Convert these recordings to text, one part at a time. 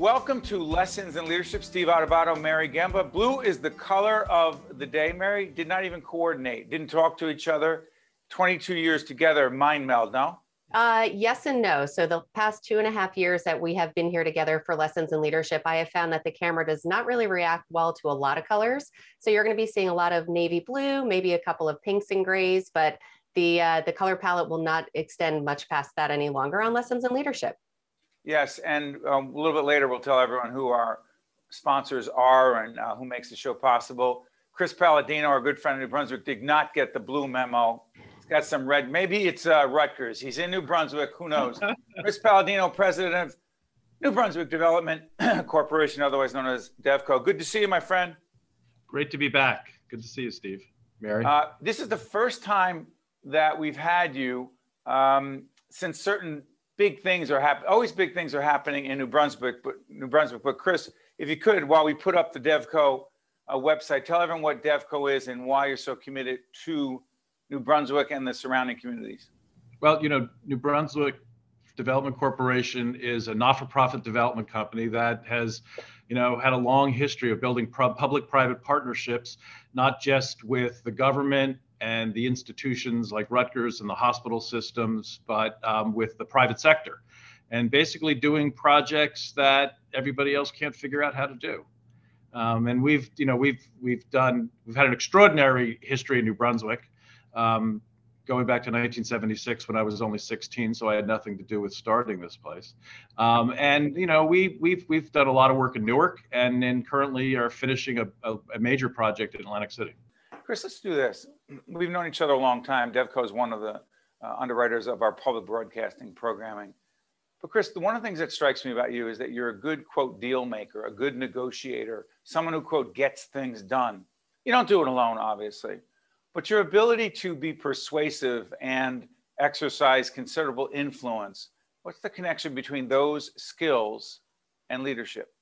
welcome to Lessons in Leadership. Steve Adubato, Mary Gamba. Blue is the color of the day. Mary did not even coordinate, didn't talk to each other. 22 years together, mind meld, no? Uh, yes and no. So the past two and a half years that we have been here together for lessons in leadership, I have found that the camera does not really react well to a lot of colors. So you're going to be seeing a lot of navy blue, maybe a couple of pinks and grays, but the uh, the color palette will not extend much past that any longer on lessons in leadership. Yes, and um, a little bit later we'll tell everyone who our sponsors are and uh, who makes the show possible. Chris Palladino, our good friend in New Brunswick, did not get the blue memo He's got some red. Maybe it's uh, Rutgers. He's in New Brunswick. Who knows? Chris Palladino, president of New Brunswick Development Corporation, otherwise known as DevCo. Good to see you, my friend. Great to be back. Good to see you, Steve. Mary. Uh, this is the first time that we've had you um, since certain big things are happening. Always big things are happening in New Brunswick, but New Brunswick. But Chris, if you could, while we put up the DevCo uh, website, tell everyone what DevCo is and why you're so committed to New Brunswick and the surrounding communities? Well, you know, New Brunswick Development Corporation is a not-for-profit development company that has, you know, had a long history of building public-private partnerships, not just with the government and the institutions like Rutgers and the hospital systems, but um, with the private sector, and basically doing projects that everybody else can't figure out how to do. Um, and we've, you know, we've we've done we've had an extraordinary history in New Brunswick um, going back to 1976 when I was only 16, so I had nothing to do with starting this place. Um, and you know, we we've we've done a lot of work in Newark, and then currently are finishing a, a, a major project in Atlantic City. Chris, let's do this. We've known each other a long time. Devco is one of the uh, underwriters of our public broadcasting programming. But Chris, one of the things that strikes me about you is that you're a good quote deal maker, a good negotiator, someone who quote gets things done. You don't do it alone, obviously, but your ability to be persuasive and exercise considerable influence, what's the connection between those skills and leadership?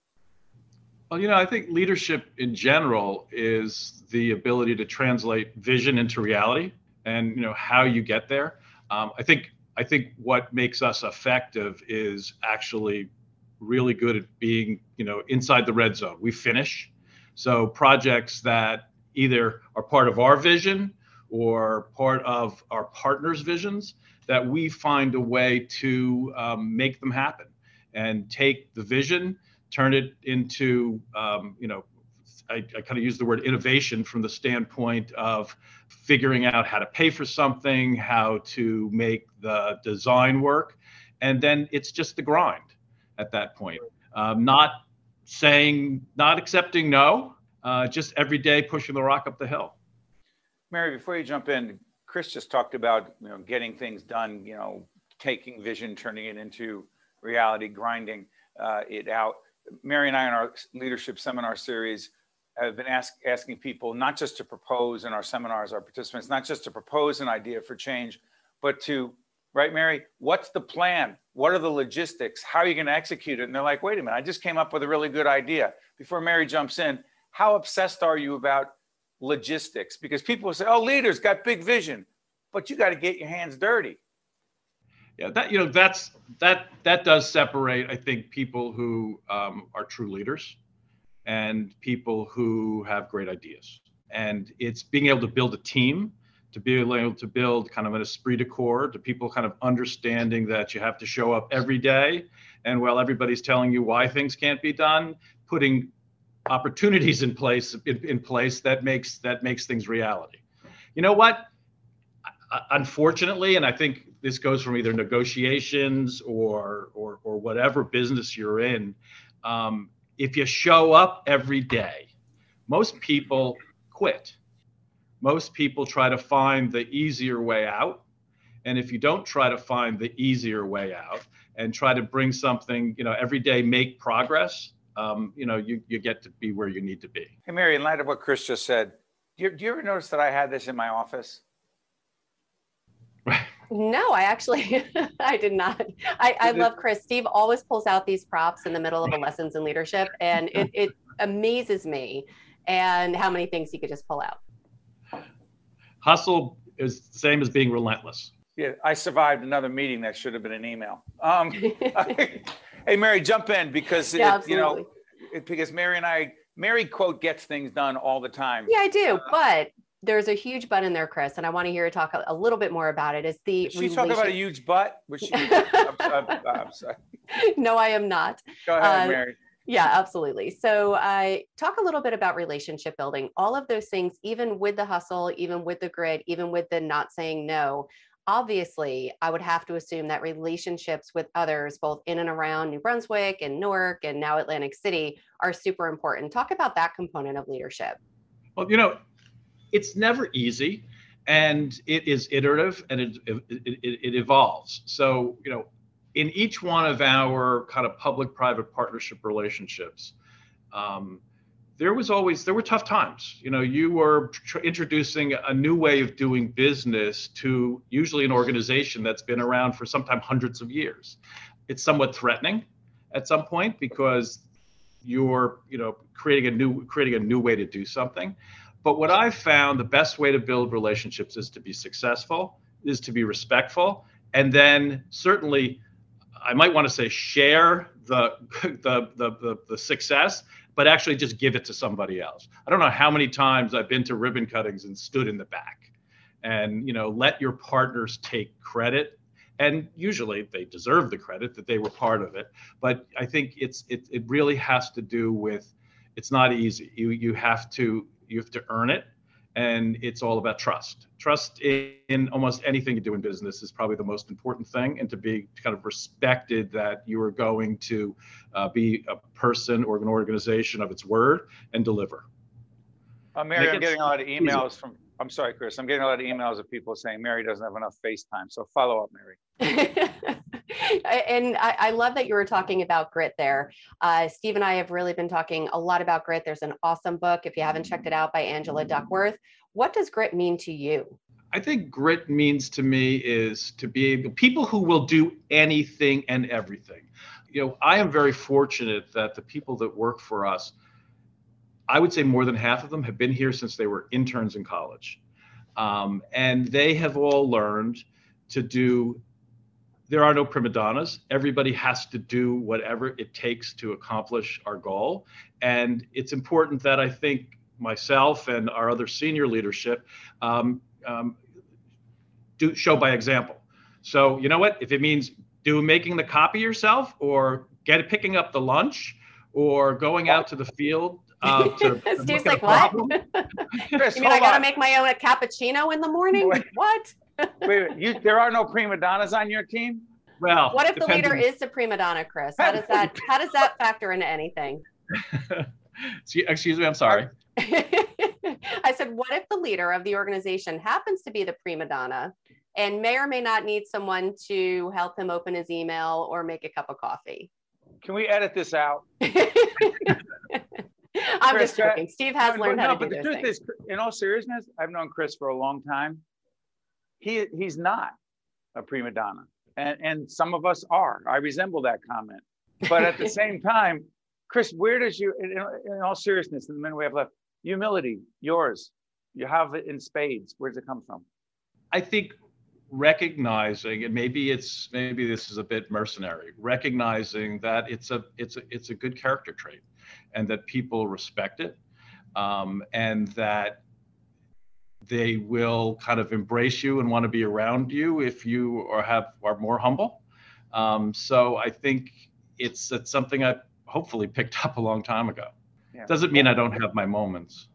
Well, you know, I think leadership in general is the ability to translate vision into reality and, you know, how you get there. Um, I think I think what makes us effective is actually really good at being, you know, inside the red zone. We finish. So projects that either are part of our vision or part of our partners' visions, that we find a way to um, make them happen and take the vision, turn it into, um, you know, I, I kind of use the word innovation from the standpoint of figuring out how to pay for something, how to make the design work, and then it's just the grind at that point. Um, not saying, not accepting no, uh, just every day pushing the rock up the hill. Mary, before you jump in, Chris just talked about you know getting things done, you know, taking vision, turning it into reality, grinding uh, it out. Mary and I in our leadership seminar series have been ask, asking people not just to propose in our seminars, our participants, not just to propose an idea for change, but to, right, Mary, what's the plan? What are the logistics? How are you going to execute it? And they're like, wait a minute, I just came up with a really good idea. Before Mary jumps in, how obsessed are you about logistics? Because people will say, oh, leaders got big vision, but you got to get your hands dirty. Yeah, that you know that's that that does separate. I think people who um, are true leaders and people who have great ideas, and it's being able to build a team, to be able to build kind of an esprit de corps, to people kind of understanding that you have to show up every day, and while everybody's telling you why things can't be done, putting opportunities in place in, in place that makes that makes things reality. You know what? Unfortunately, and I think this goes from either negotiations or or, or whatever business you're in. Um, if you show up every day, most people quit. Most people try to find the easier way out. And if you don't try to find the easier way out and try to bring something, you know, every day make progress, um, you know, you, you get to be where you need to be. Hey, Mary, in light of what Chris just said, do you, do you ever notice that I had this in my office? No, I actually, I did not. I, I love Chris. Steve always pulls out these props in the middle of a lessons in leadership, and it, it amazes me and how many things he could just pull out. Hustle is the same as being relentless. Yeah, I survived another meeting that should have been an email. Um, Hey, Mary, jump in because, Yeah, it- you know, it- because Mary and I, Mary quote gets things done all the time. Yeah, I do. Uh, But there's a huge but in there, Chris, and I want to hear you talk a, a little bit more about it. Is the Did she talk about a huge butt? Was she, I'm, I'm- I'm sorry. no, I am not. Go ahead, Uh, Mary. Yeah, absolutely. So I talk a little bit about relationship building. All of those things, even with the hustle, even with the grit, even with the not saying no. Obviously, I would have to assume that relationships with others, both in and around New Brunswick and Newark and now Atlantic City, are super important. Talk about that component of leadership. Well, you know, it's never easy and it is iterative and it, it, it, evolves. So, you know, in each one of our kind of public private partnership relationships, um, there was always there were tough times. You know you were tr- introducing a new way of doing business to usually an organization that's been around for sometimes hundreds of years. It's somewhat threatening at some point because you're you know creating a new creating a new way to do something but what i've found the best way to build relationships is to be successful is to be respectful and then certainly i might want to say share the the the, the, the success but actually just give it to somebody else. I don't know how many times i've been to ribbon cuttings and stood in the back and you know let your partners take credit and usually they deserve the credit that they were part of it but i think it's it, it really has to do with it's not easy. You you have to you have to earn it and it's all about trust trust in, in almost anything you do in business is probably the most important thing and to be kind of respected that you are going to uh, be a person or an organization of its word and deliver Uh, Mary, I'm getting a lot of easy. emails from, I'm sorry, Chris, I'm getting a lot of emails of people saying Mary doesn't have enough FaceTime. So follow up, Mary. and I, I love that you were talking about grit there. Uh, Steve and I have really been talking a lot about grit. There's an awesome book, if you haven't checked it out, by Angela Duckworth. What does grit mean to you? I think grit means to me is to be able people who will do anything and everything. You know, I am very fortunate that the people that work for us, I would say more than half of them have been here since they were interns in college. Um, and they have all learned to do there are no prima donnas. Everybody has to do whatever it takes to accomplish our goal. And it's important that I think myself and our other senior leadership um, um, do show by example. So you know what? If it means do making the copy yourself, or get picking up the lunch, or going out to the field. Uh, to, to Steve's look at a like, what? Chris, You mean I got to make my own cappuccino in the morning? Wait. What? Wait, wait, you, there are no prima donnas on your team? Well, What if the leader depending- is the prima donna, Chris? How does that how does that factor into anything? Excuse- Excuse me, I'm sorry. I said, what if the leader of the organization happens to be the prima donna and may or may not need someone to help him open his email or make a cup of coffee? Can we edit this out? I'm Chris, just that- joking. Steve has No, learned no, how to but do the truth things. is, in all seriousness, I've known Chris for a long time. He he's not a prima donna, and and some of us are. I resemble that comment, but at the same time, Chris, where does you, in, in all seriousness, in the minute we have left, humility, yours, you have it in spades. Where does it come from? I think recognizing, and maybe it's maybe this is a bit mercenary, recognizing that it's a it's a it's a good character trait, and that people respect it, um, and that they will kind of embrace you and want to be around you if you or have are more humble. Um, so I think it's it's something I hopefully picked up a long time ago. Yeah. Doesn't mean I don't have my moments.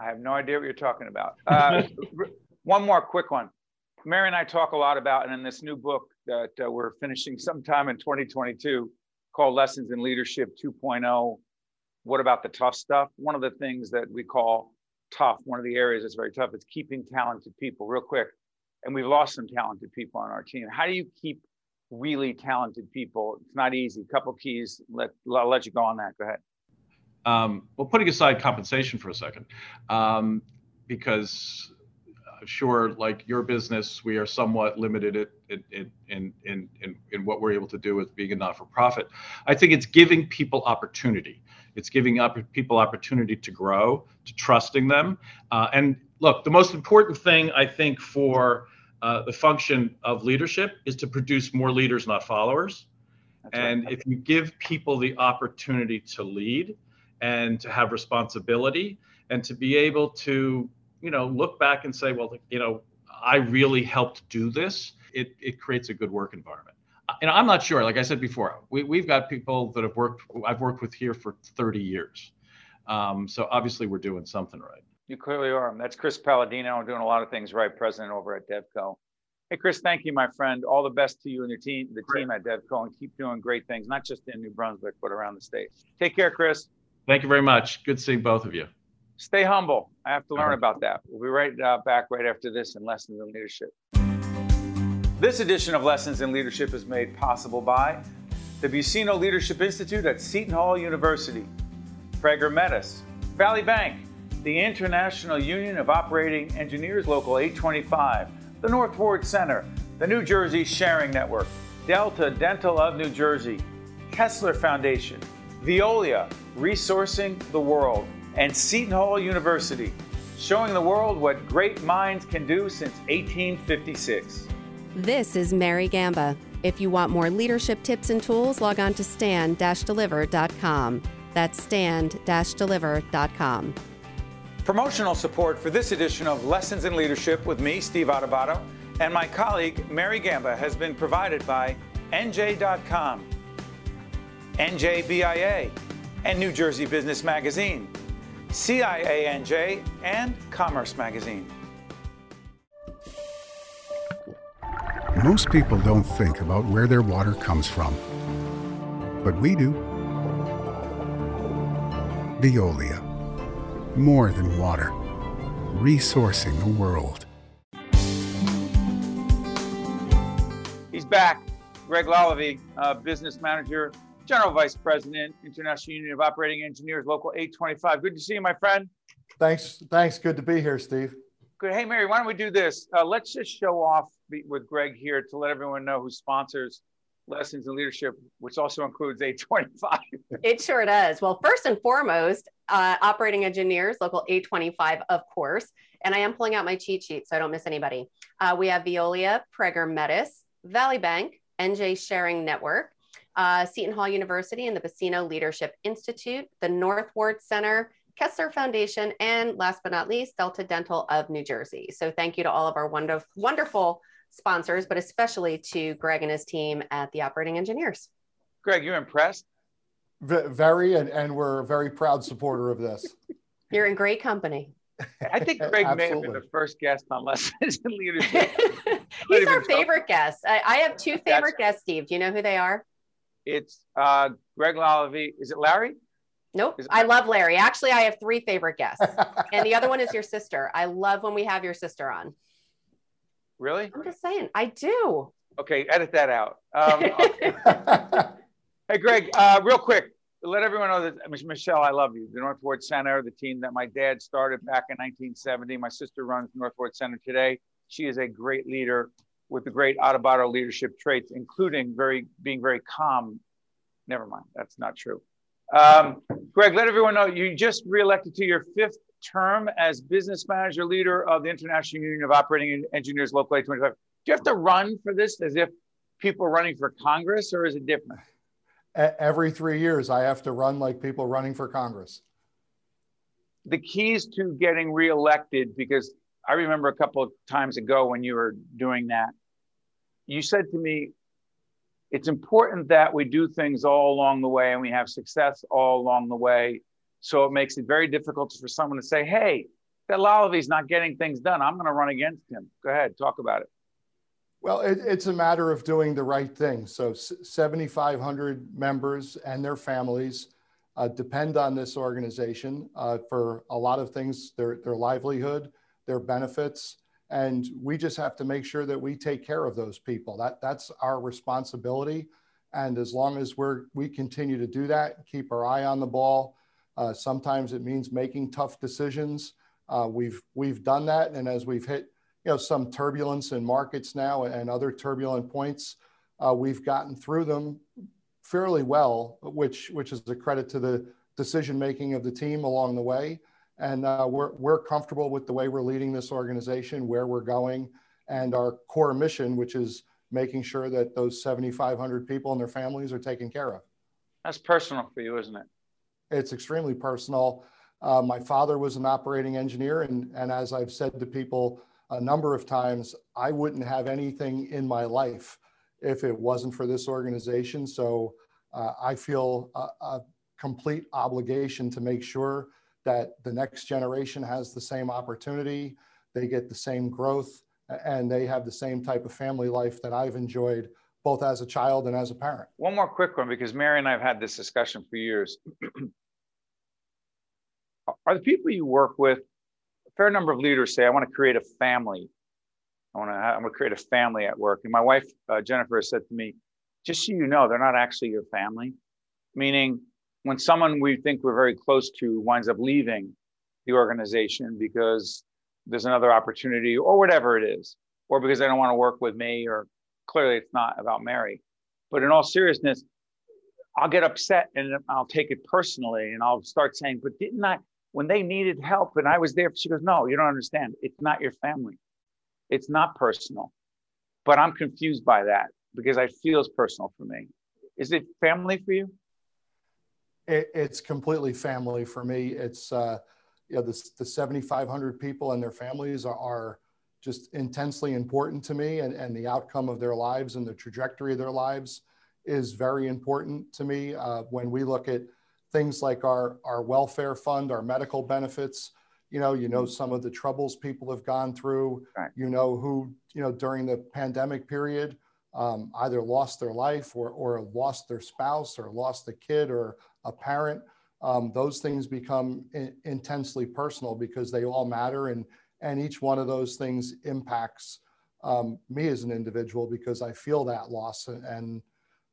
I have no idea what you're talking about. Uh, one more quick one. Mary and I talk a lot about, and in this new book that uh, we're finishing sometime in 2022 called Lessons in Leadership 2.0, what about the tough stuff? One of the things that we call tough, one of the areas that's very tough is keeping talented people real quick. And we've lost some talented people on our team. How do you keep really talented people? It's not easy. Couple keys. Let, I'll let you go on that. Go ahead. Um, well, putting aside compensation for a second, um, because sure, like your business, we are somewhat limited in, in, in, in, in, in what we're able to do with being a not-for-profit. I think it's giving people opportunity. It's giving up people opportunity to grow, to trusting them. Uh, and look, the most important thing I think for uh, the function of leadership is to produce more leaders, not followers. That's and right. if you give people the opportunity to lead and to have responsibility and to be able to, you know, look back and say, well, you know, I really helped do this, it, it creates a good work environment. And I'm not sure, like I said before, we, we've got people that have worked, I've worked with here for 30 years. Um, so obviously we're doing something right. You clearly are. That's Chris Palladino doing a lot of things right, president over at Devco. Hey, Chris, thank you, my friend. All the best to you and your team, the Great. team at Devco, and keep doing great things, not just in New Brunswick, but around the state. Take care, Chris. Thank you very much. Good seeing both of you. Stay humble. I have to learn Uh-huh. about that. We'll be right uh, back right after this in Lessons in Leadership. This edition of Lessons in Leadership is made possible by the Buccino Leadership Institute at Seton Hall University, Prager Metis, Valley Bank, the International Union of Operating Engineers Local 825, the North Ward Center, the New Jersey Sharing Network, Delta Dental of New Jersey, Kessler Foundation, Veolia, Resourcing the World, and Seton Hall University, showing the world what great minds can do since 1856. This is Mary Gamba. If you want more leadership tips and tools, log on to stand-deliver.com. That's stand-deliver.com. Promotional support for this edition of Lessons in Leadership with me, Steve Adubato, and my colleague, Mary Gamba, has been provided by NJ.com, NJBIA, and New Jersey Business Magazine, CIANJ, and Commerce Magazine. Most people don't think about where their water comes from. But we do. Veolia. More than water. Resourcing the world. He's back. Greg Lalevee, uh, business manager, general vice president, International Union of Operating Engineers, Local 825. Good to see you, my friend. Thanks. Thanks. Good to be here, Steve. Good. Hey, Mary, why don't we do this? Uh, let's just show off with Greg here to let everyone know who sponsors Lessons in Leadership, which also includes 825. It sure does. Well, first and foremost, uh, operating engineers, local 825, of course. And I am pulling out my cheat sheet so I don't miss anybody. Uh, we have Veolia, Prager Metis, Valley Bank, NJ Sharing Network, uh, Seton Hall University, and the Buccino Leadership Institute, the North Ward Center, Kessler Foundation, and last but not least, Delta Dental of New Jersey. So thank you to all of our wonderful, wonderful sponsors, but especially to Greg and his team at the Operating Engineers. Greg, you're impressed? V- very, and, and we're a very proud supporter of this. You're in great company. I think Greg may have been the first guest on Lessons in Leadership. He's our favorite guest. I, I have two favorite guests, Steve. Do you know who they are? It's uh, Greg Lalevee. Is it Larry? Nope. It- I love Larry. Actually, I have three favorite guests. and the other one is your sister. I love when we have your sister on. Really? I'm just saying, I do. Okay, edit that out. Um, Hey, Greg, uh, real quick, let everyone know that Michelle, I love you. The North Ward Center, the team that my dad started back in 1970. My sister runs North Ward Center today. She is a great leader with the great Adubato leadership traits, including very being very calm. Never mind, that's not true. Um, Greg, let everyone know you just reelected to your fifth term as business manager leader of the International Union of Operating Engineers Local 825. Do you have to run for this as if people are running for Congress, or is it different? Every three years, I have to run like people running for Congress. the keys to getting reelected because I remember a couple of times ago when you were doing that, you said to me, it's important that we do things all along the way and we have success all along the way. So it makes it very difficult for someone to say, hey, that Lalevee's not getting things done. I'm going to run against him. Go ahead, talk about it. Well, it, it's a matter of doing the right thing. So, 7,500 members and their families uh, depend on this organization uh, for a lot of things their, their livelihood, their benefits. And we just have to make sure that we take care of those people. That, that's our responsibility. And as long as we're, we continue to do that, keep our eye on the ball, uh, sometimes it means making tough decisions. Uh, we've, we've done that. And as we've hit you know some turbulence in markets now and other turbulent points uh, we've gotten through them fairly well which which is a credit to the decision making of the team along the way and uh, we're, we're comfortable with the way we're leading this organization where we're going and our core mission which is making sure that those 7,500 people and their families are taken care of. That's personal for you, isn't it? It's extremely personal. Uh, my father was an operating engineer, and, and as I've said to people a number of times, I wouldn't have anything in my life if it wasn't for this organization. So uh, I feel a, a complete obligation to make sure that the next generation has the same opportunity, they get the same growth, and they have the same type of family life that I've enjoyed both as a child and as a parent. One more quick one because Mary and I have had this discussion for years. Are the people you work with, a fair number of leaders say, I want to create a family. I want to, I want to create a family at work. And my wife, uh, Jennifer, has said to me, just so you know, they're not actually your family. Meaning, when someone we think we're very close to winds up leaving the organization because there's another opportunity or whatever it is, or because they don't want to work with me, or clearly it's not about Mary. But in all seriousness, I'll get upset and I'll take it personally and I'll start saying, but didn't I, when they needed help and I was there, she goes, no, you don't understand. It's not your family. It's not personal. But I'm confused by that because I feel it's personal for me. Is it family for you? It, it's completely family for me. It's, uh, you know, the, the 7,500 people and their families are, are, just intensely important to me and, and the outcome of their lives and the trajectory of their lives is very important to me. Uh, when we look at things like our, our welfare fund, our medical benefits, you know, you know some of the troubles people have gone through. Right. You know who, you know, during the pandemic period, um, either lost their life or, or lost their spouse or lost a kid or a parent. Um, those things become in, intensely personal because they all matter and and each one of those things impacts um, me as an individual because I feel that loss and, and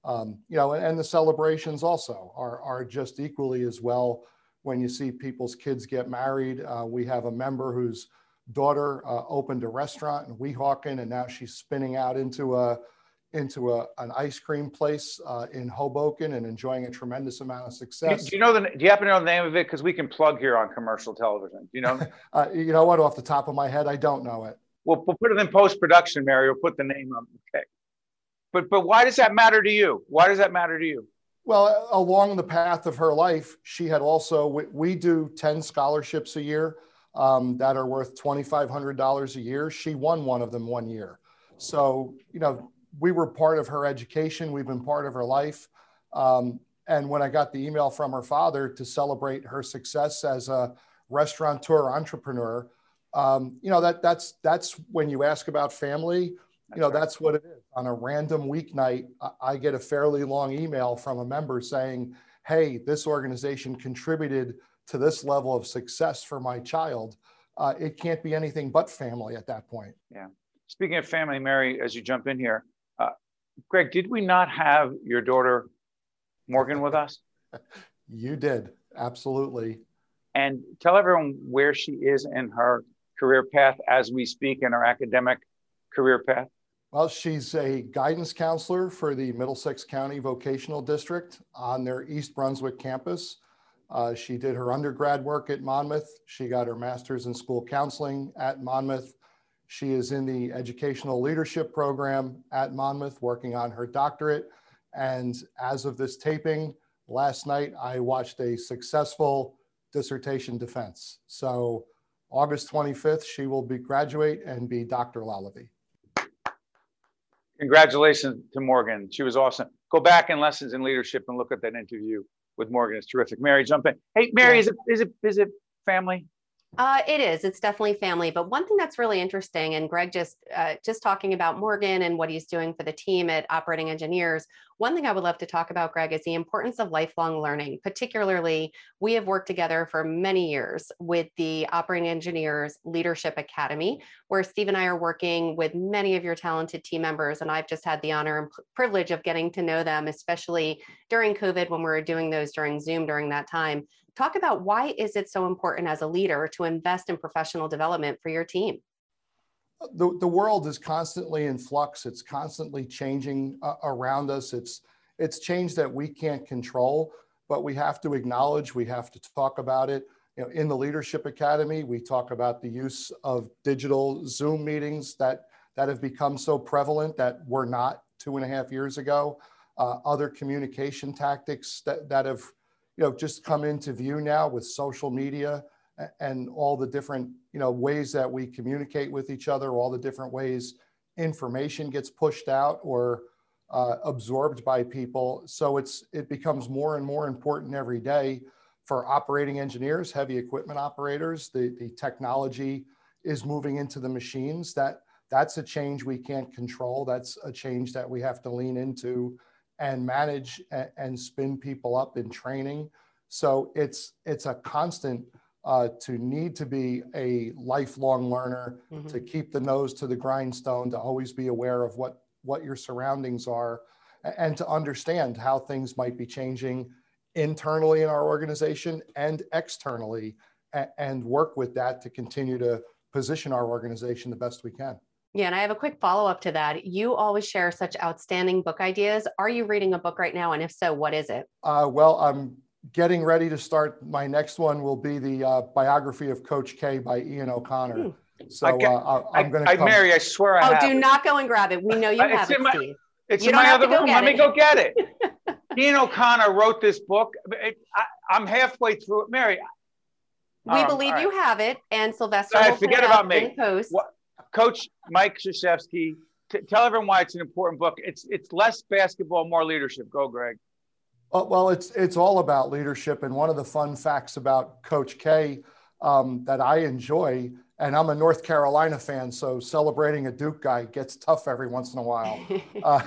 um, you know, and the celebrations also are, are just equally as well. When you see people's kids get married, uh, we have a member whose daughter uh, opened a restaurant in Weehawken, and now she's spinning out into a into a, an ice cream place uh, in Hoboken and enjoying a tremendous amount of success. Do you know the? Do you happen to know the name of it? Because we can plug here on commercial television. Do you know? uh, you know what? Off the top of my head, I don't know it. We'll, we'll put it in post production, Mary. We'll put the name up. Okay. But but why does that matter to you? Why does that matter to you? Well, along the path of her life, she had also we, we do ten scholarships a year um, that are worth twenty five hundred dollars a year. She won one of them one year. So you know we were part of her education. We've been part of her life. Um, and when I got the email from her father to celebrate her success as a restaurateur entrepreneur, um, you know that that's that's when you ask about family. You know that's what it is. On a random weeknight, I get a fairly long email from a member saying, "Hey, this organization contributed to this level of success for my child." Uh, it can't be anything but family at that point. Yeah. Speaking of family, Mary, as you jump in here, Greg, did we not have your daughter Morgan with us? You did, absolutely. And tell everyone where she is in her career path as we speak in her academic career path. Well, she's a guidance counselor for the Middlesex County Vocational District on their East Brunswick campus. Uh, she did her undergrad work at Monmouth. She got her master's in school counseling at Monmouth. She is in the educational leadership program at Monmouth working on her doctorate. And as of this taping, last night I watched a successful dissertation defense. So August 25th, she will be graduate and be Dr. Lalevee. Congratulations to Morgan. She was awesome. Go back in Lessons in Leadership and look at that interview with Morgan. It's terrific. Mary, jump in. Hey, Mary, is it is it is it family? Uh, it is. It's definitely family. But one thing that's really interesting, and Greg just uh, just talking about Morgan and what he's doing for the team at Operating Engineers. One thing I would love to talk about, Greg, is the importance of lifelong learning. Particularly, we have worked together for many years with the Operating Engineers Leadership Academy, where Steve and I are working with many of your talented team members, and I've just had the honor and privilege of getting to know them, especially during COVID when we were doing those during Zoom during that time talk about why is it so important as a leader to invest in professional development for your team? The, the world is constantly in flux. It's constantly changing uh, around us. It's it's change that we can't control but we have to acknowledge we have to talk about it. You know, in the leadership academy we talk about the use of digital zoom meetings that that have become so prevalent that were not two and a half years ago. Uh, other communication tactics that, that have you know just come into view now with social media and all the different you know ways that we communicate with each other all the different ways information gets pushed out or uh, absorbed by people. So it's it becomes more and more important every day for operating engineers heavy equipment operators. The, the technology is moving into the machines. That that's a change we can't control. That's a change that we have to lean into and manage and, and spin people up in training. So it's it's a constant uh, to need to be a lifelong learner, mm-hmm. to keep the nose to the grindstone, to always be aware of what what your surroundings are, and to understand how things might be changing internally in our organization and externally, and, and work with that to continue to position our organization the best we can. Yeah, and I have a quick follow up to that. You always share such outstanding book ideas. Are you reading a book right now? And if so, what is it? Uh, well, I'm getting ready to start. My next one will be the uh, biography of Coach K by Ian O'Connor. Hmm. So I uh, I'm going to. Mary, I swear. I have oh, do it. not go and grab it. We know you uh, have it, my, Steve. It's you in my other room. Let it. me go get it. Ian O'Connor wrote this book. It, I, am halfway through it, Mary. We um, believe right. you have it, and Sylvester. Right, forget about me. Post. What, Coach Mike Krzyzewski, t- tell everyone why it's an important book. It's it's less basketball, more leadership. Go, Greg. Well, well it's it's all about leadership, and one of the fun facts about Coach K um, that I enjoy, and I'm a North Carolina fan, so celebrating a Duke guy gets tough every once in a while. uh,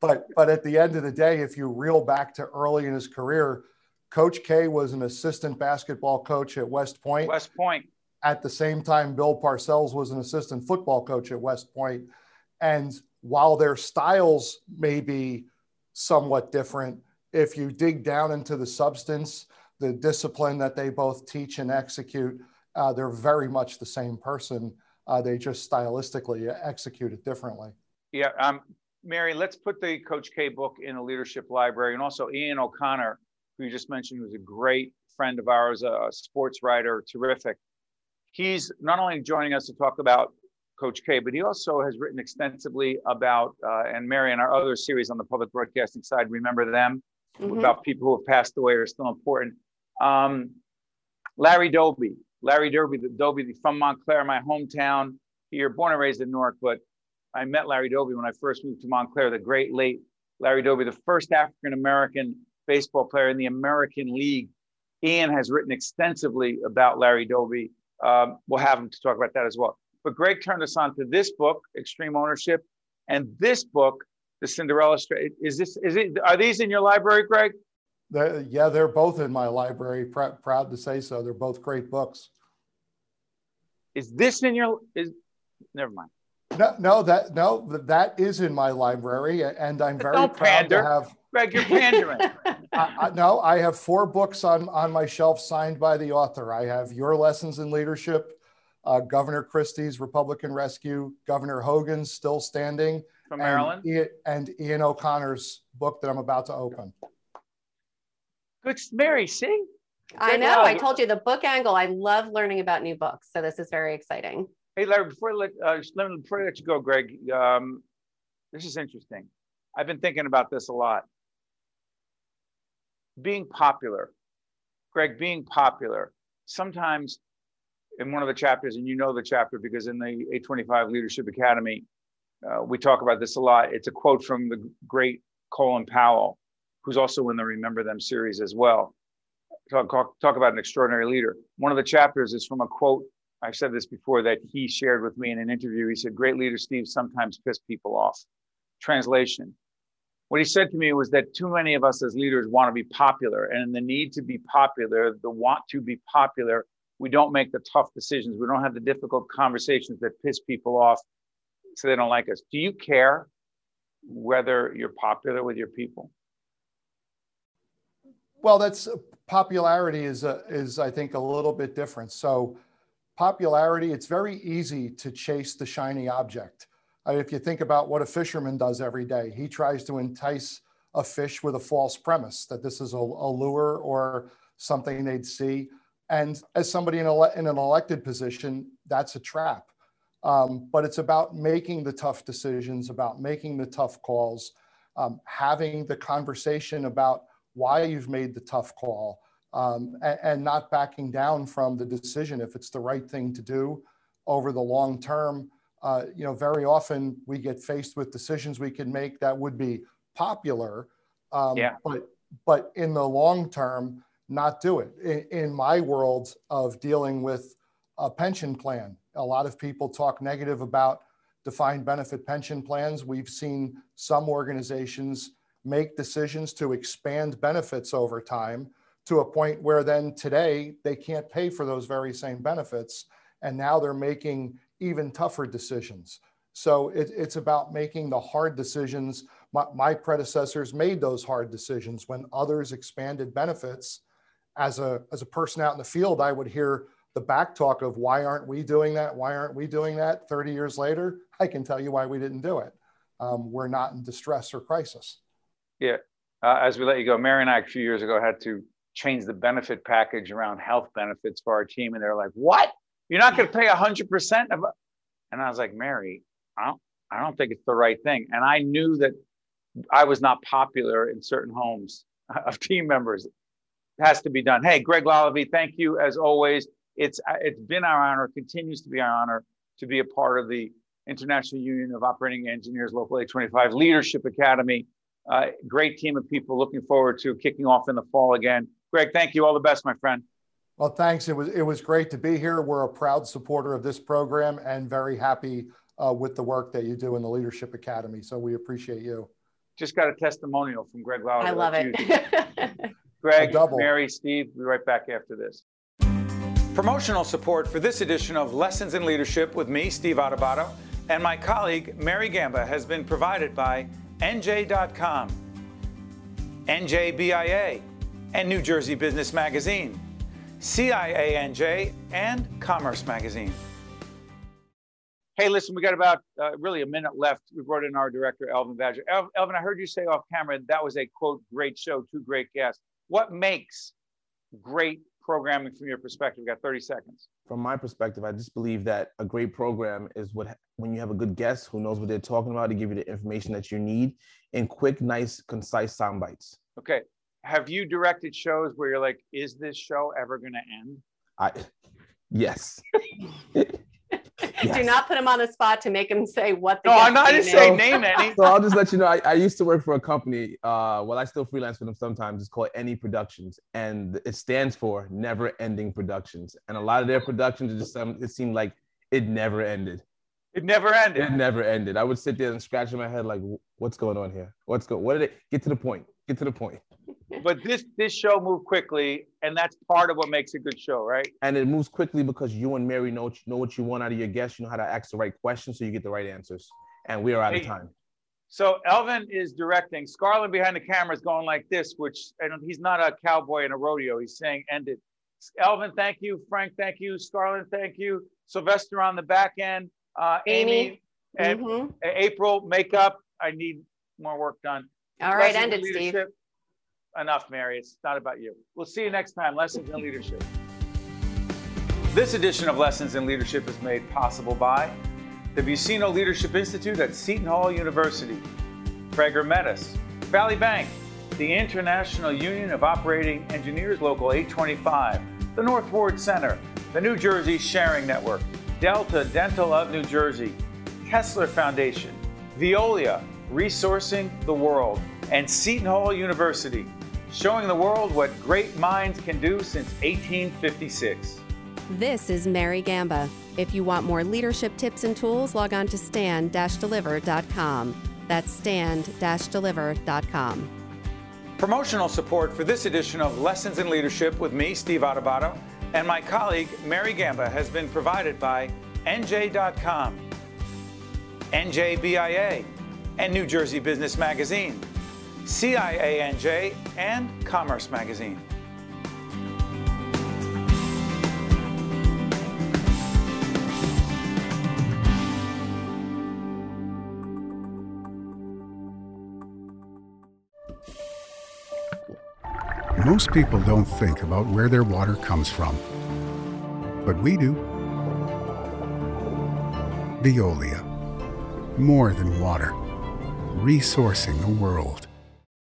but but at the end of the day, if you reel back to early in his career, Coach K was an assistant basketball coach at West Point. West Point at the same time, Bill Parcells was an assistant football coach at West Point. And while their styles may be somewhat different, if you dig down into the substance, the discipline that they both teach and execute, uh, they're very much the same person. Uh, they just stylistically execute it differently. Yeah, um, Mary, let's put the Coach K book in a leadership library, and also Ian O'Connor, who you just mentioned, was a great friend of ours, a sports writer, terrific he's not only joining us to talk about Coach K, but he also has written extensively about, uh, and Mary and our other series on the public broadcasting side, Remember Them, mm-hmm. about people who have passed away or are still important. Um, Larry Doby, Larry Doby, the Doby from Montclair, my hometown here, born and raised in Newark, but I met Larry Doby when I first moved to Montclair, the great late Larry Doby, the first African American baseball player in the American League. Ian has written extensively about Larry Doby um, we'll have him to talk about that as well. But Greg turned us on to this book, Extreme Ownership, and this book, The Cinderella Story. Is this is it? Are these in your library, Greg? They're, yeah, they're both in my library. Pr- proud to say so. They're both great books. Is this in your? Is never mind. No, no, that no, that is in my library, and I'm very proud to have. Greg, you're pandering. I, I, no, I have four books on on my shelf signed by the author. I have Your Lessons in Leadership, uh, Governor Christie's Republican Rescue, Governor Hogan's Still Standing, from Maryland, and Ian, and Ian O'Connor's book that I'm about to open. Good, Mary. See, I know. I told you the book angle. I love learning about new books, so this is very exciting. Hey, Larry, before I let, uh, before I let you go, Greg, um, this is interesting. I've been thinking about this a lot. Being popular, Greg, being popular, sometimes in one of the chapters, and you know the chapter because in the 825 Leadership Academy, uh, we talk about this a lot. It's a quote from the great Colin Powell, who's also in the Remember Them series as well. Talk, talk, talk about an extraordinary leader. One of the chapters is from a quote I've said this before that he shared with me in an interview. He said, Great leaders, Steve, sometimes piss people off. Translation What he said to me was that too many of us as leaders want to be popular. And the need to be popular, the want to be popular, we don't make the tough decisions. We don't have the difficult conversations that piss people off so they don't like us. Do you care whether you're popular with your people? Well, that's uh, popularity is a, is I think a little bit different. So popularity, it's very easy to chase the shiny object. Uh, if you think about what a fisherman does every day, he tries to entice a fish with a false premise that this is a, a lure or something they'd see. And as somebody in, ele- in an elected position, that's a trap. Um, but it's about making the tough decisions, about making the tough calls, um, having the conversation about why you've made the tough call, um, and, and, not backing down from the decision if it's the right thing to do over the long term. Uh, you know, very often we get faced with decisions we can make that would be popular, um, yeah. but but in the long term, not do it. In, in my world of dealing with a pension plan, a lot of people talk negative about defined benefit pension plans. We've seen some organizations make decisions to expand benefits over time to a point where then today they can't pay for those very same benefits. And now they're making even tougher decisions. So it, it's about making the hard decisions. My, my, predecessors made those hard decisions when others expanded benefits. As a, as a person out in the field, I would hear the back talk of why aren't we doing that? Why aren't we doing that? 30 years later, I can tell you why we didn't do it. Um, we're not in distress or crisis. Yeah. Uh, as we let you go, Mary and I a few years ago had to change the benefit package around health benefits for our team. And they're like, what? You're not going to pay 100% of it? And I was like, Mary, I don't, I don't think it's the right thing. And I knew that I was not popular in certain homes of team members. It has to be done. Hey, Greg Lalevee, thank you as always. It's, it's been our honor, continues to be our honor to be a part of the International Union of Operating Engineers Local 825 Leadership Academy. Uh, great team of people looking forward to kicking off in the fall again. Greg, thank you. All the best, my friend. Well, thanks. It was it was great to be here. We're a proud supporter of this program and very happy uh, with the work that you do in the Leadership Academy. So we appreciate you. Just got a testimonial from Greg Lauer. I love it. Greg, Mary, Steve, we'll be right back after this. Promotional support for this edition of Lessons in Leadership with me, Steve Adubato, and my colleague, Mary Gamba, has been provided by NJ.com, NJBIA, and New Jersey Business Magazine, CIANJ, and Commerce Magazine. Hey, listen, we got about uh, really a minute left. We brought in our director, Elvin Badger. El- Elvin, I heard you say off camera that was a quote, great show, two great guests. What makes great programming from your perspective? We've got 30 seconds. From my perspective, I just believe that a great program is what when you have a good guest who knows what they're talking about to give you the information that you need in quick, nice, concise sound bites. Okay. Have you directed shows where you're like, is this show ever going to end? I, yes. Yes. Do not put him on the spot to make him say what. The no, I'm not just saying name any. so I'll just let you know. I, I used to work for a company. Uh, well, I still freelance for them sometimes. It's called NE Productions, and it stands for Never Ending Productions. And a lot of their productions, it just it seemed like it never ended. It never ended. It never ended. I would sit there and scratch my head like, what's going on here? What's going? What did it get to the point? Get to the point but this this show moved quickly, and that's part of what makes a good show, right? And it moves quickly because you and Mary know know what you want out of your guests. You know how to ask the right questions, so you get the right answers. And we are out hey, of time. So Elvin is directing. Scarlett behind the camera is going like this, which and he's not a cowboy in a rodeo. He's saying end it. Elvin, thank you. Frank, thank you. Scarlett, thank you. Sylvester on the back end. Uh, Amy, Amy and mm-hmm. April, makeup. I need more work done. All right, end it, Steve enough, Mary. It's not about you. We'll see you next time. Lessons in Leadership. This edition of Lessons in Leadership is made possible by the Buccino Leadership Institute at Seton Hall University, Prager Metis, Valley Bank, the International Union of Operating Engineers Local 825, the North Ward Center, the New Jersey Sharing Network, Delta Dental of New Jersey, Kessler Foundation, Veolia, Resourcing the World, and Seton Hall University showing the world what great minds can do since 1856. This is Mary Gamba. If you want more leadership tips and tools, log on to stand-deliver.com. That's stand-deliver.com. Promotional support for this edition of Lessons in Leadership with me, Steve Adubato, and my colleague, Mary Gamba, has been provided by NJ.com, NJBIA, and New Jersey Business Magazine. CIANJ, and Commerce Magazine. Most people don't think about where their water comes from, but we do. Veolia. More than water, resourcing the world.